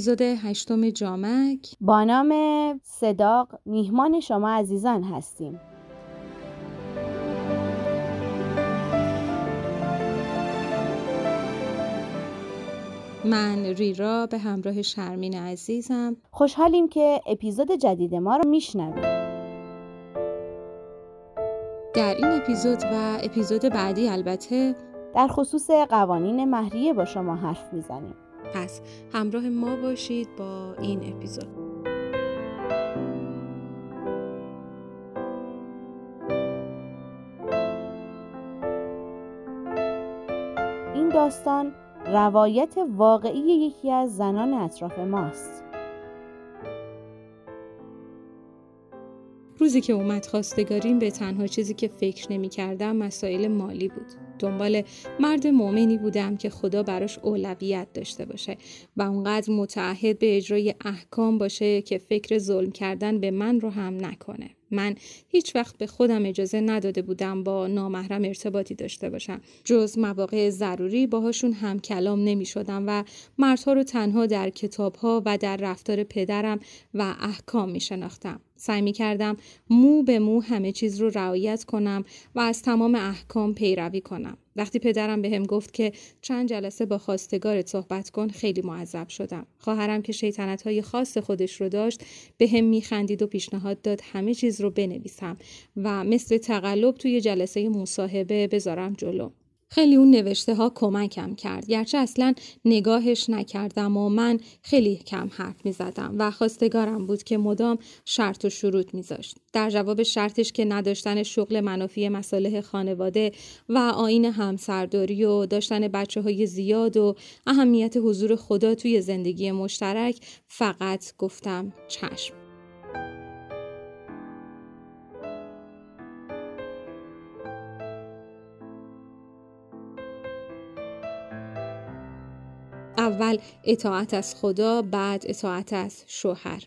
اپیزود هشتم جامک. با نام صداق میهمان شما عزیزان هستیم. من ریرا به همراه شرمین عزیزم. خوشحالیم که اپیزود جدید ما رو میشنویم در این اپیزود و اپیزود بعدی البته در خصوص قوانین مهریه با شما حرف می‌زنیم. پس همراه ما باشید با این اپیزود. این داستان روایت واقعی یکی از زنان اطراف ماست. روزی که اومد خواستگاریم به تنها چیزی که فکر نمی کردم مسائل مالی بود. دنبال مرد مؤمنی بودم که خدا براش اولویت داشته باشه و اونقدر متعهد به اجرای احکام باشه که فکر ظلم کردن به من رو هم نکنه. من هیچ وقت به خودم اجازه نداده بودم با نامحرم ارتباطی داشته باشم جز مواقع ضروری باهاشون هم کلام نمی شدم و مردها رو تنها در کتابها و در رفتار پدرم و احکام می شناختم سعی می کردم مو به مو همه چیز رو رعایت کنم و از تمام احکام پیروی کنم. وقتی پدرم به هم گفت که چند جلسه با خواستگارت صحبت کن خیلی معذب شدم. خواهرم که شیطنت های خاص خودش رو داشت به هم میخندید و پیشنهاد داد همه چیز رو بنویسم و مثل تقلب توی جلسه مصاحبه بذارم جلو. خیلی اون نوشته ها کمکم کرد. گرچه اصلا نگاهش نکردم و من خیلی کم حرف می زدم و خواستگارم بود که مدام شرط و شروط میذاشت. در جواب شرطش که نداشتن شغل منافی مصالح خانواده و آین همسرداری و داشتن بچه های زیاد و اهمیت حضور خدا توی زندگی مشترک فقط گفتم چشم. اول اطاعت از خدا بعد اطاعت از شوهر.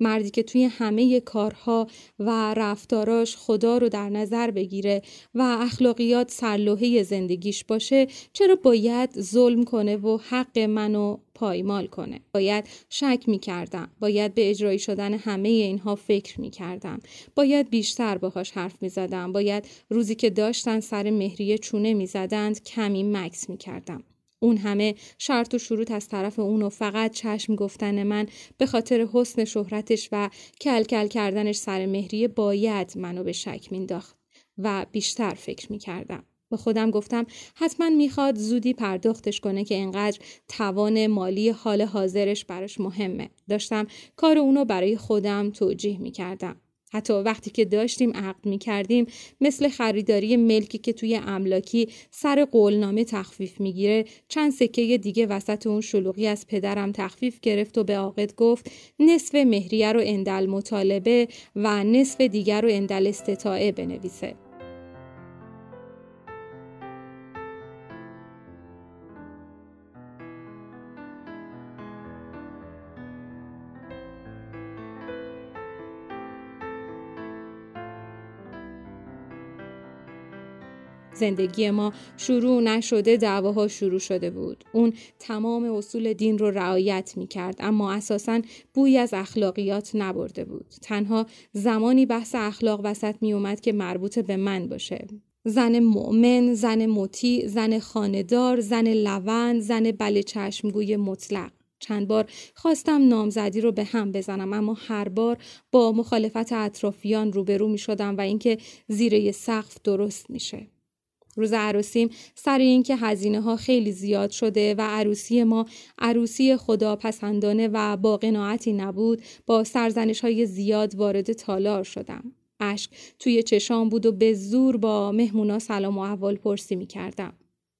مردی که توی همه کارها و رفتاراش خدا رو در نظر بگیره و اخلاقیات سرلوحه زندگیش باشه چرا باید ظلم کنه و حق منو پایمال کنه؟ باید شک می کردم باید به اجرایی شدن همه اینها فکر می کردم باید بیشتر باهاش حرف می زدم باید روزی که داشتن سر مهریه چونه می زدند کمی مکس می کردم اون همه شرط و شروط از طرف اون و فقط چشم گفتن من به خاطر حسن شهرتش و کلکل کردنش سر مهریه باید منو به شک مینداخت و بیشتر فکر می‌کردم. به خودم گفتم حتما می‌خواد زودی پرداختش کنه که اینقدر توان مالی حال حاضرش براش مهمه. داشتم کار اونو برای خودم توجیه می‌کردم. حتی وقتی که داشتیم عقد می کردیم مثل خریداری ملکی که توی املاکی سر قولنامه تخفیف می‌گیره چند سکه دیگه وسط اون شلوغی از پدرم تخفیف گرفت و به عاقد گفت نصف مهریه رو اندل مطالبه و نصف دیگر رو اندل استطاعه بنویسه. زندگی ما شروع نشده دعواها شروع شده بود اون تمام اصول دین رو رعایت می کرد اما اساسا بوی از اخلاقیات نبرده بود تنها زمانی بحث اخلاق وسط می اومد که مربوط به من باشه زن مؤمن، زن مطیع، زن خاندار، زن لوند، زن بله چشمگوی مطلق. چند بار خواستم نامزدی رو به هم بزنم اما هر بار با مخالفت اطرافیان روبرو می شدم و اینکه زیره سقف درست میشه. روز عروسیم سر اینکه هزینه ها خیلی زیاد شده و عروسی ما عروسی خدا پسندانه و با قناعتی نبود با سرزنش های زیاد وارد تالار شدم. اشک توی چشام بود و به زور با مهمونا سلام و احوال پرسی می کردم.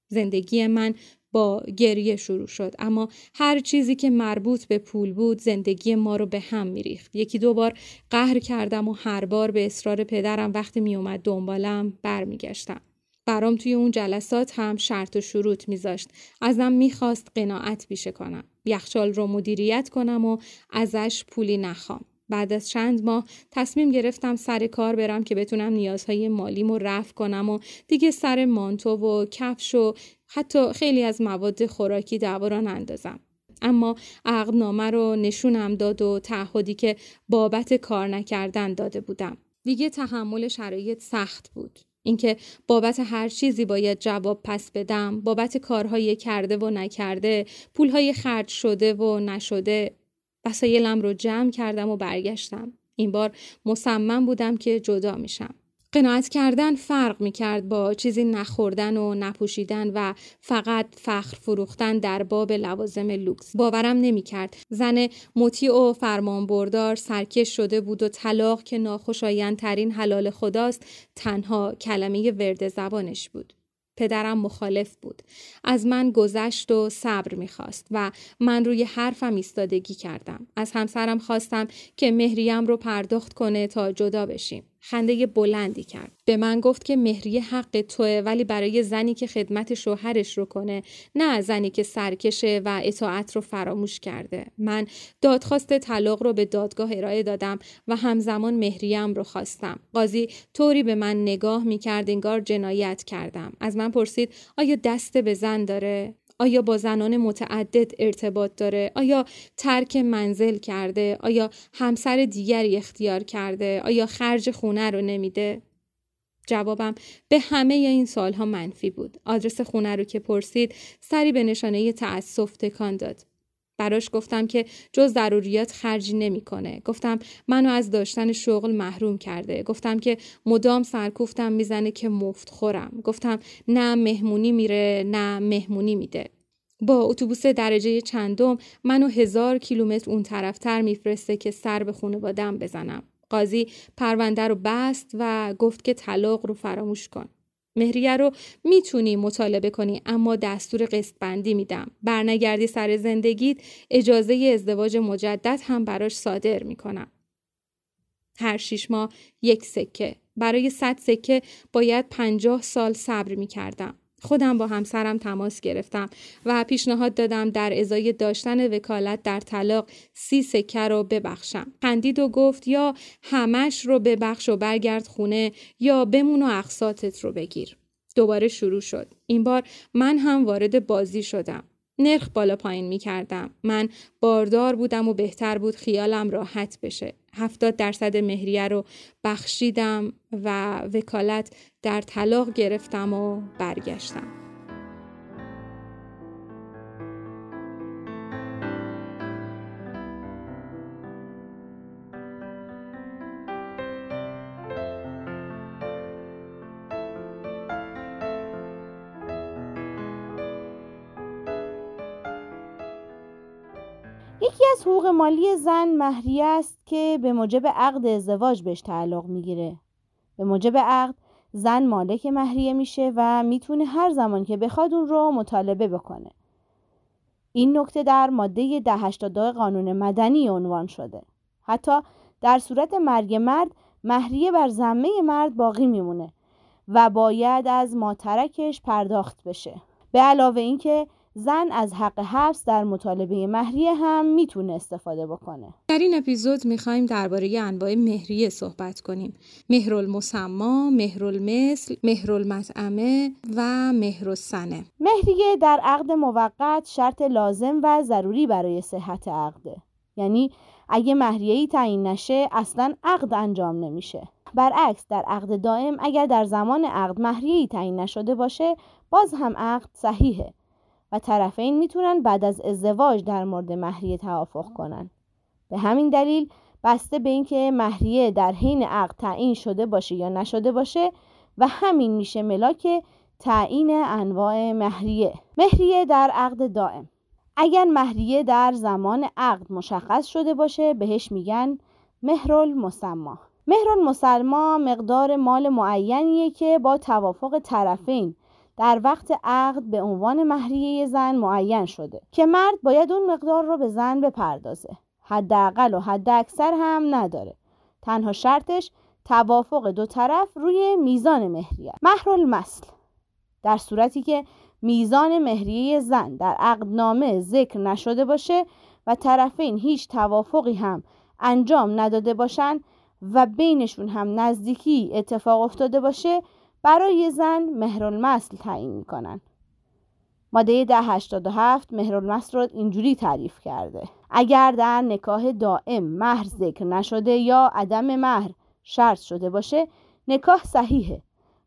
زندگی من با گریه شروع شد اما هر چیزی که مربوط به پول بود زندگی ما رو به هم میریخت یکی دو بار قهر کردم و هر بار به اصرار پدرم وقتی میومد دنبالم برمیگشتم برام توی اون جلسات هم شرط و شروط میذاشت. ازم می‌خواست قناعت بیشه کنم. یخچال رو مدیریت کنم و ازش پولی نخوام. بعد از چند ماه تصمیم گرفتم سر کار برم که بتونم نیازهای مالیمو رفع کنم و دیگه سر مانتو و کفش و حتی خیلی از مواد خوراکی دعوا نندازم. اما عقدنامه رو نشونم داد و تعهدی که بابت کار نکردن داده بودم دیگه تحمل شرایط سخت بود اینکه بابت هر چیزی باید جواب پس بدم بابت کارهای کرده و نکرده پولهای خرج شده و نشده وسایلم رو جمع کردم و برگشتم. این بار مصمم بودم که جدا میشم. قناعت کردن فرق می کرد با چیزی نخوردن و نپوشیدن و فقط فخر فروختن در باب لوازم لوکس. باورم نمی کرد. زن مطیع و فرمانبردار سرکش شده بود و طلاق که ناخوشایندترین حلال خداست تنها کلمه ورد زبانش بود. پدرم مخالف بود. از من گذشت و صبر می‌خواست و من روی حرفم ایستادگی کردم. از همسرم خواستم که مهریم رو پرداخت کنه تا جدا بشیم. خنده بلندی کرد. به من گفت که مهریه حق توه ولی برای زنی که خدمت شوهرش رو کنه نه زنی که سرکشه و اطاعت رو فراموش کرده. من دادخواست طلاق رو به دادگاه ارائه دادم و همزمان مهریم رو خواستم. قاضی طوری به من نگاه می کرد انگار جنایت کردم. از من پرسید آیا دست به زن داره؟ آیا با زنان متعدد ارتباط داره؟ آیا ترک منزل کرده؟ آیا همسر دیگری اختیار کرده؟ آیا خرج خونه رو نمیده؟ جوابم به همه این سالها منفی بود. آدرس خونه رو که پرسید سری به نشانه تأسف تکان داد. براش گفتم که جز ضروریات خرجی نمی‌کنه. گفتم منو از داشتن شغل محروم کرده. گفتم که مدام سرکوفتم می‌زنه که مفت خورم. گفتم نه مهمونی میره نه مهمونی میده. با اتوبوس درجه چندم منو هزار کیلومتر اون طرفتر میفرسته که سر به خانوادم بزنم. قاضی پرونده رو بست و گفت که طلاق رو فراموش کن. مهریه رو می‌تونی مطالبه کنی اما دستور قسط بندی میدم. برنگردی سر زندگیت اجازه ازدواج مجدد هم براش صادر می‌کنم. هر شیش ماه یک سکه. برای صد سکه باید پنجاه سال صبر می‌کردم. خودم با همسرم تماس گرفتم و پیشنهاد دادم در ازای داشتن وکالت در طلاق سی سکه رو ببخشم. خندید و گفت یا همش رو ببخش و برگرد خونه یا بمون و اقساطت رو بگیر. دوباره شروع شد. این بار من هم وارد بازی شدم. نرخ بالا پایین می کردم. من باردار بودم و بهتر بود خیالم راحت بشه. هفتاد درصد مهریه رو بخشیدم و وکالت در طلاق گرفتم و برگشتم. یکی از حقوق مالی زن مهریه است که به موجب عقد ازدواج بهش تعلق می‌گیره. به موجب عقد زن مالک مهریه میشه و می‌تونه هر زمان که بخواد اون رو مطالبه بکنه. این نکته در ماده 1082 قانون مدنی عنوان شده. حتی در صورت مرگ مرد مهریه بر ذمه مرد باقی میمونه و باید از ماترکش پرداخت بشه. به علاوه اینکه زن از حق حبس در مطالبه مهریه هم می‌تونه استفاده بکنه. در این اپیزود می‌خوایم درباره انواع مهریه صحبت کنیم. مهرالمسما مهرالمثل مهرالمطعمه و مهرالسنه. مهریه در عقد موقت شرط لازم و ضروری برای صحت عقده یعنی اگه مهریه تعیین نشه اصلا عقد انجام نمیشه. برعکس در عقد دائم اگر در زمان عقد مهریه تعیین نشده باشه باز هم عقد صحیحه. و طرفین می‌تونن بعد از ازدواج در مورد مهریه توافق کنن. به همین دلیل بسته به اینکه مهریه در حین عقد تعیین شده باشه یا نشده باشه و همین میشه ملاک تعیین انواع مهریه. مهریه در عقد دائم. اگر مهریه در زمان عقد مشخص شده باشه بهش میگن مهرال مسما مهرال مسلما مقدار مال معینیه که با توافق طرفین در وقت عقد به عنوان مهریه زن معین شده که مرد باید اون مقدار رو به زن بپردازه. حداقل و حد اکثر هم نداره. تنها شرطش توافق دو طرف روی میزان مهریه. مهر المثل در صورتی که میزان مهریه زن در عقدنامه ذکر نشده باشه و طرفین هیچ توافقی هم انجام نداده باشن و بینشون هم نزدیکی اتفاق افتاده باشه برای زن مهرالمثل تعیین می‌کنن. ماده 1087 مهرالمس رو اینجوری تعریف کرده. اگر در نکاح دائم مهر ذکر نشده یا عدم مهر شرط شده باشه نکاح صحیحه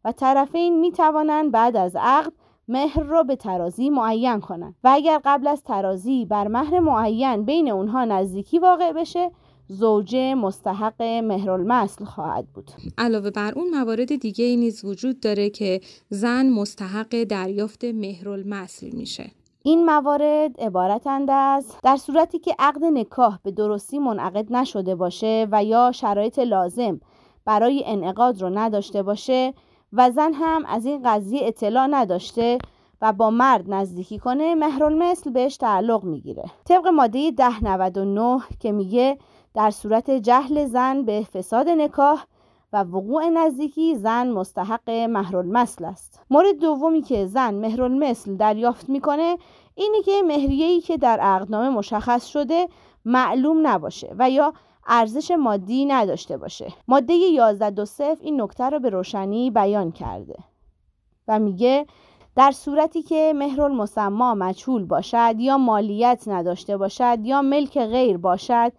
و طرفین می توانند بعد از عقد مهر را به ترازی معین کنند و اگر قبل از ترازی بر مهر معین بین اونها نزدیکی واقع بشه زوجه مستحق مهرالمثل خواهد بود. علاوه بر اون موارد دیگه ای نیز وجود داره که زن مستحق دریافت مهرالمثل میشه. این موارد عبارتند از در صورتی که عقد نکاح به درستی منعقد نشده باشه و یا شرایط لازم برای انعقاد رو نداشته باشه و زن هم از این قضیه اطلاع نداشته و با مرد نزدیکی کنه مهرالمثل بهش تعلق می‌گیره. طبق ماده 1099 که میگه در صورت جهل زن به فساد نکاح و وقوع نزدیکی زن مستحق مهرالمثل است. مورد دومی که زن مهرالمثل دریافت می‌کنه اینه که مهریه‌ای که در عقدنامه مشخص شده معلوم نباشه و یا ارزش مادی نداشته باشه. ماده 11 دو این نکته رو به روشنی بیان کرده و میگه در صورتی که مهر المسما مجهول باشد یا مالیت نداشته باشد یا ملک غیر باشد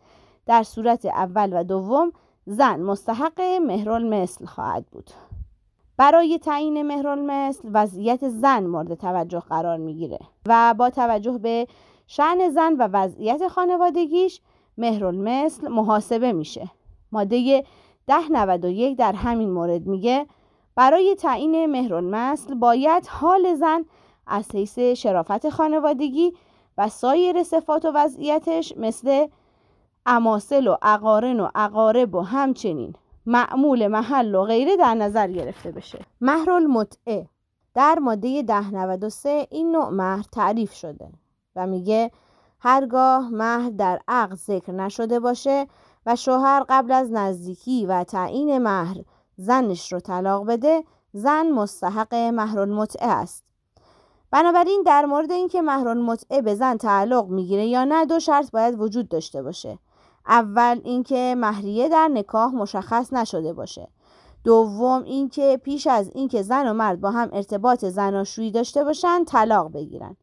در صورت اول و دوم زن مستحق مهرالمثل خواهد بود. برای تعیین مهرالمثل وضعیت زن مورد توجه قرار می‌گیره و با توجه به شعن زن و وضعیت خانوادگیش مهرالمثل محاسبه میشه. ماده 1091 در همین مورد میگه برای تعیین مهرالمثل باید حال زن از حیث شرافت خانوادگی و سایر صفات و وضعیتش مثل اماسل و اقارن و اقارب و همچنین. معمول محل و غیره در نظر گرفته بشه. مهر المتعه در ماده 1093 این نوع مهر تعریف شده و میگه هرگاه مهر در عقد ذکر نشده باشه و شوهر قبل از نزدیکی و تعیین مهر زنش رو طلاق بده زن مستحق مهر المتعه است. بنابراین در مورد اینکه مهر المتعه به زن تعلق می‌گیره یا نه دو شرط باید وجود داشته باشه. اول اینکه مهریه در نکاح مشخص نشده باشه. دوم اینکه پیش از اینکه زن و مرد با هم ارتباط زناشویی داشته باشن طلاق بگیرن.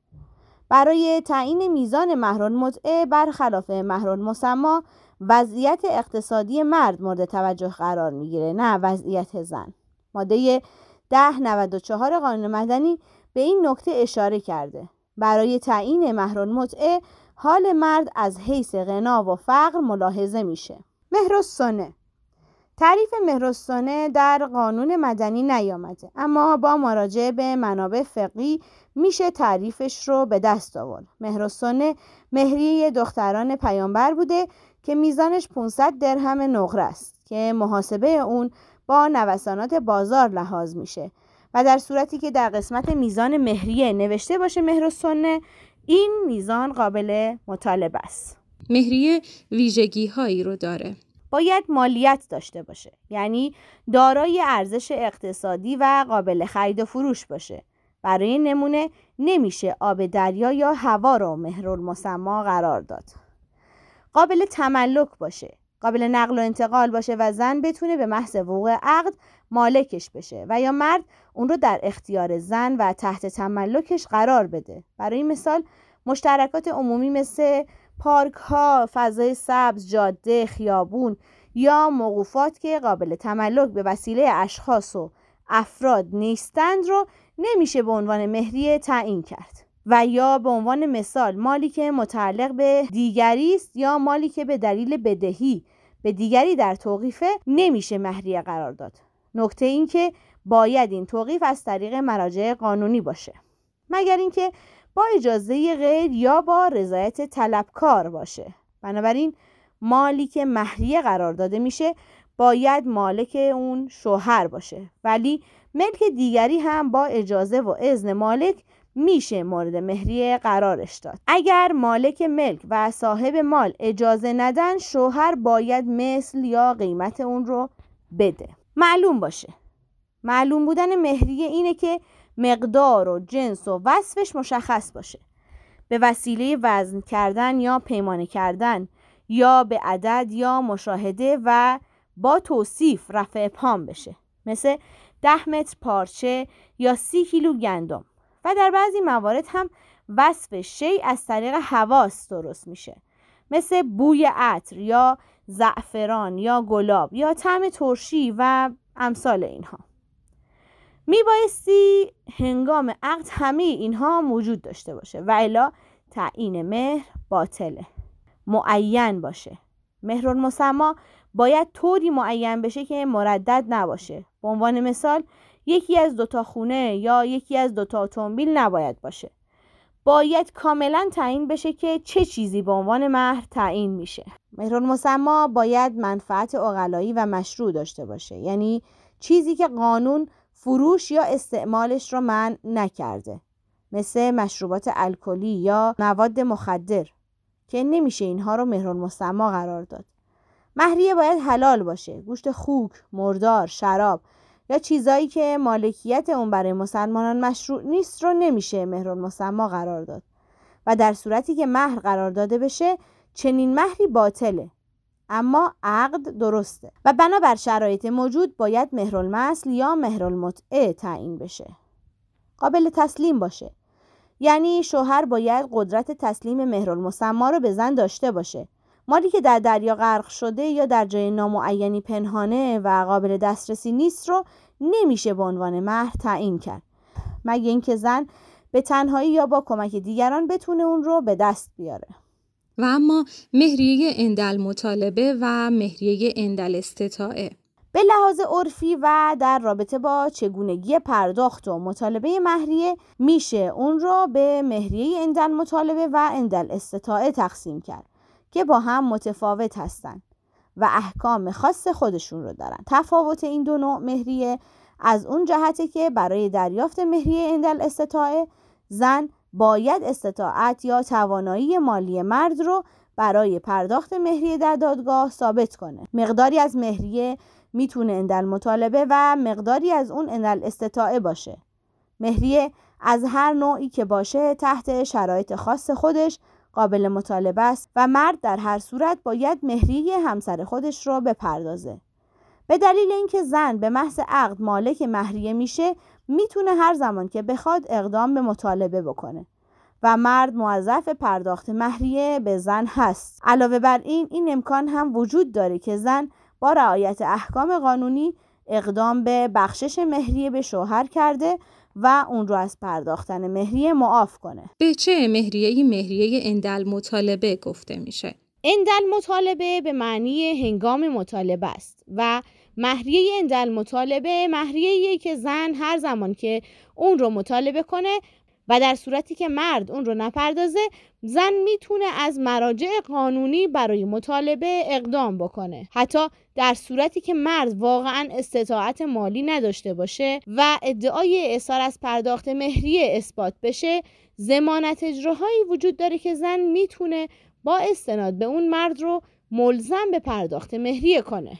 برای تعیین میزان مهر متعه برخلاف مهر مسما وضعیت اقتصادی مرد مورد توجه قرار می‌گیره نه وضعیت زن. ماده 1094 قانون مدنی به این نکته اشاره کرده. برای تعیین مهر متعه حال مرد از حیث غنا و فقر ملاحظه میشه. مهرالسنه تعریف مهرالسنه در قانون مدنی نیامده اما با مراجعه به منابع فقی میشه تعریفش رو به دست آورد. مهرالسنه مهریه دختران پیامبر بوده که میزانش 500 درهم نقره است که محاسبه اون با نوسانات بازار لحاظ میشه. و در صورتی که در قسمت میزان مهریه نوشته باشه مهر این میزان قابل مطالبه است. مهریه ویژگی هایی رو داره. باید مالیت داشته باشه یعنی دارای ارزش اقتصادی و قابل خرید و فروش باشه. برای نمونه نمیشه آب دریا یا هوا رو مهرالمسما قرار داد. قابل تملک باشه قابل نقل و انتقال باشه و زن بتونه به محض وقوع عقد مالکش بشه و یا مرد اون رو در اختیار زن و تحت تملکش قرار بده. برای مثال مشترکات عمومی مثل پارک ها، فضای سبز، جاده، خیابون یا موقوفات که قابل تملک به وسیله اشخاص و افراد نیستند رو نمیشه به عنوان مهریه تعیین کرد. و یا به عنوان مثال مالی که متعلق به دیگری است یا مالی که به دلیل بدهی به دیگری در توقیفه نمیشه مهریه قرار داد. نکته این که باید این توقیف از طریق مراجع قانونی باشه. مگر اینکه با اجازه غیر یا با رضایت طلبکار باشه. بنابراین مالی که مهریه قرار داده میشه باید مالک اون شوهر باشه. ولی ملک دیگری هم با اجازه و اذن مالک میشه مورد مهریه قرارش داد. اگر مالک ملک و صاحب مال اجازه ندن شوهر باید مثل یا قیمت اون رو بده. معلوم باشه. معلوم بودن مهریه اینه که مقدار و جنس و وصفش مشخص باشه. به وسیله وزن کردن یا پیمانه کردن یا به عدد یا مشاهده و با توصیف رفع پام بشه. مثل ده متر پارچه یا سی کیلو گندم. و در بعضی موارد هم وصف شی از طریق حواس درست میشه. مثل بوی عطر یا زعفران یا گلاب یا طعم ترشی و امثال اینها. میبایستی هنگام عقد همه اینها موجود داشته باشه و الا تعیین مهر باطله. معین باشه. مهر مسما باید طوری معین بشه که مردد نباشه. به عنوان مثال یکی از دوتا خونه یا یکی از دوتا اتومبیل نباید باشه. باید کاملا تعیین بشه که چه چیزی به عنوان مهر تعیین میشه. مهر مسما باید منفعت اقلایی و مشروع داشته باشه. یعنی چیزی که قانون فروش یا استعمالش رو من نکرده. مثل مشروبات الکلی یا مواد مخدر که نمیشه اینها رو مهر مسما قرار داد. مهریه باید حلال باشه. گوشت خوک، مردار، شراب یا چیزایی که مالکیت اون برای مسلمانان مشروع نیست رو نمیشه مهر مسما قرار داد. و در صورتی که مهر قرار داده بشه چنین مهری باطله. اما عقد درسته. و بنابر شرایط موجود باید مهرالمثل یا مهرالمتعه تعیین بشه. قابل تسلیم باشه. یعنی شوهر باید قدرت تسلیم مهرالمسما رو به زن داشته باشه. مالی که در دریا غرق شده یا در جای نامعینی پنهانه و قابل دسترسی نیست رو نمیشه به عنوان مهر تعیین کرد. مگه اینکه زن به تنهایی یا با کمک دیگران بتونه اون رو به دست بیاره. و اما مهریه اندل مطالبه و مهریه اندل استطاعه. به لحاظ عرفی و در رابطه با چگونگی پرداخت و مطالبه مهریه میشه اون رو به مهریه اندل مطالبه و اندل استطاعه تقسیم کرد. که با هم متفاوت هستند و احکام خاص خودشون رو دارن. تفاوت این دو نوع مهریه از اون جهته که برای دریافت مهریه اندل استطاعه زن باید استطاعت یا توانایی مالی مرد رو برای پرداخت مهریه در دادگاه ثابت کنه. مقداری از مهریه می‌تونه اندل مطالبه و مقداری از اون اندل استطاعه باشه. مهریه از هر نوعی که باشه تحت شرایط خاص خودش قابل مطالبه است و مرد در هر صورت باید مهریه همسر خودش رو بپردازه. به دلیل اینکه زن به محض عقد مالک مهریه میشه می‌تونه هر زمان که بخواد اقدام به مطالبه بکنه و مرد موظف پرداخت مهریه به زن هست. علاوه بر این این امکان هم وجود داره که زن با رعایت احکام قانونی اقدام به بخشش مهریه به شوهر کرده و اون رو از پرداختن مهریه معاف کنه. به چه مهریه؟ مهریه اندل مطالبه گفته میشه. اندل مطالبه به معنی هنگام مطالبه است و مهریه اندل مطالبه مهریه که زن هر زمان که اون رو مطالبه کنه و در صورتی که مرد اون رو نپردازه زن می‌تونه از مراجع قانونی برای مطالبه اقدام بکنه. حتی در صورتی که مرد واقعا استطاعت مالی نداشته باشه و ادعای اصار از پرداخت مهریه اثبات بشه زمانت اجراهایی وجود داره که زن می‌تونه با استناد به اون مرد رو ملزم به پرداخت مهریه کنه.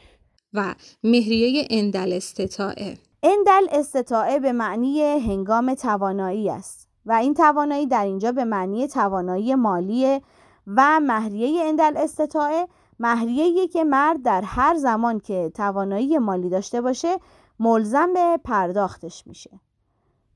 و مهریه اندل استطاعه اندل استطاعه به معنی هنگام توانایی است. و این توانایی در اینجا به معنی توانایی مالی و مهریه اندل استطاعه. مهریه که مرد در هر زمان که توانایی مالی داشته باشه ملزم به پرداختش میشه.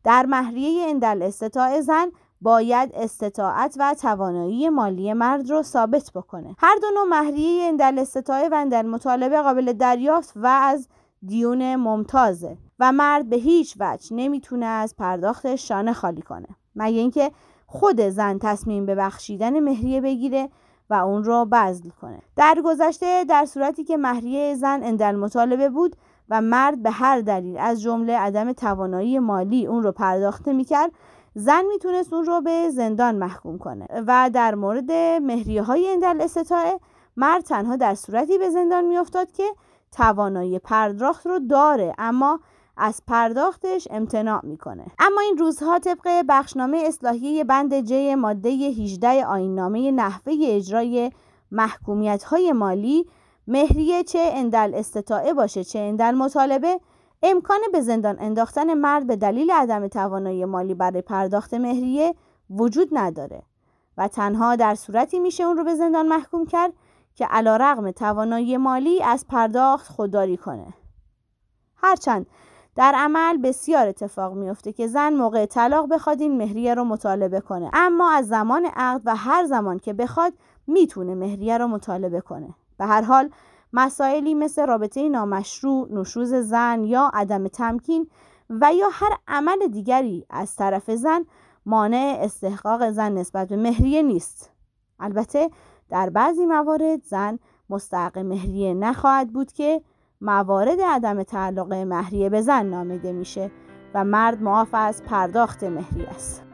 در مهریه اندل استطاعه زن باید استطاعت و توانایی مالی مرد رو ثابت بکنه. هر دو نوع مهریه اندل استطاعه و اندل مطالبه قابل دریافت و از دیون ممتازه و مرد به هیچ وجه نمی‌تونه از پرداخت شانه خالی کنه. مگه اینکه خود زن تصمیم به بخشیدن مهریه بگیره و اون رو بذل کنه. در گذشته در صورتی که مهریه زن اندل مطالبه بود و مرد به هر دلیل از جمله عدم توانایی مالی اون رو پرداخت می‌کرد زن می‌تونست اون رو به زندان محکوم کنه. و در مورد مهریه های اندل استطاعه مرد تنها در صورتی به زندان میافتاد که توانایی پرداخت رو داره اما از پرداختش امتناع می‌کنه. اما این روزها طبق بخشنامه اصلاحیه بند جی ماده 18 آیننامه نحوه اجرای محکومیت های مالی مهریه چه اندل استطاعه باشه چه اندل مطالبه امکان به زندان انداختن مرد به دلیل عدم توانایی مالی برای پرداخت مهریه وجود نداره و تنها در صورتی میشه اون رو به زندان محکوم کرد که علا رغم توانایی مالی از پرداخت خودداری کنه. هرچند در عمل بسیار اتفاق میفته که زن موقع طلاق بخواد این مهریه رو مطالبه کنه اما از زمان عقد و هر زمان که بخواد می‌تونه مهریه رو مطالبه کنه به هر حال مسائلی مثل رابطه نامشروع، نشوز زن یا عدم تمکین و یا هر عمل دیگری از طرف زن مانع استحقاق زن نسبت به مهریه نیست. البته در بعضی موارد زن مستحق مهریه نخواهد بود که موارد عدم تعلق مهریه به زن نامیده میشه و مرد معاف از پرداخت مهریه است.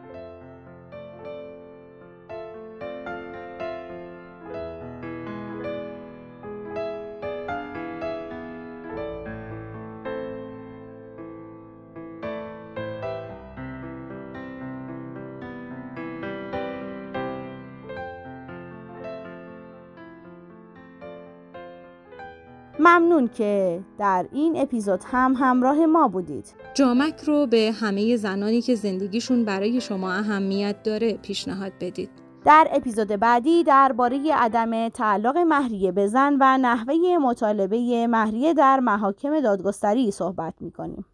ممنون که در این اپیزود هم همراه ما بودید. جامک رو به همه زنانی که زندگیشون برای شما اهمیت داره پیشنهاد بدید. در اپیزود بعدی درباره عدم تعلق مهریه به زن و نحوه مطالبه مهریه در محاکم دادگستری صحبت می‌کنیم.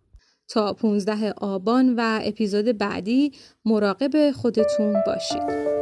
تا 15 آبان و اپیزود بعدی مراقب خودتون باشید.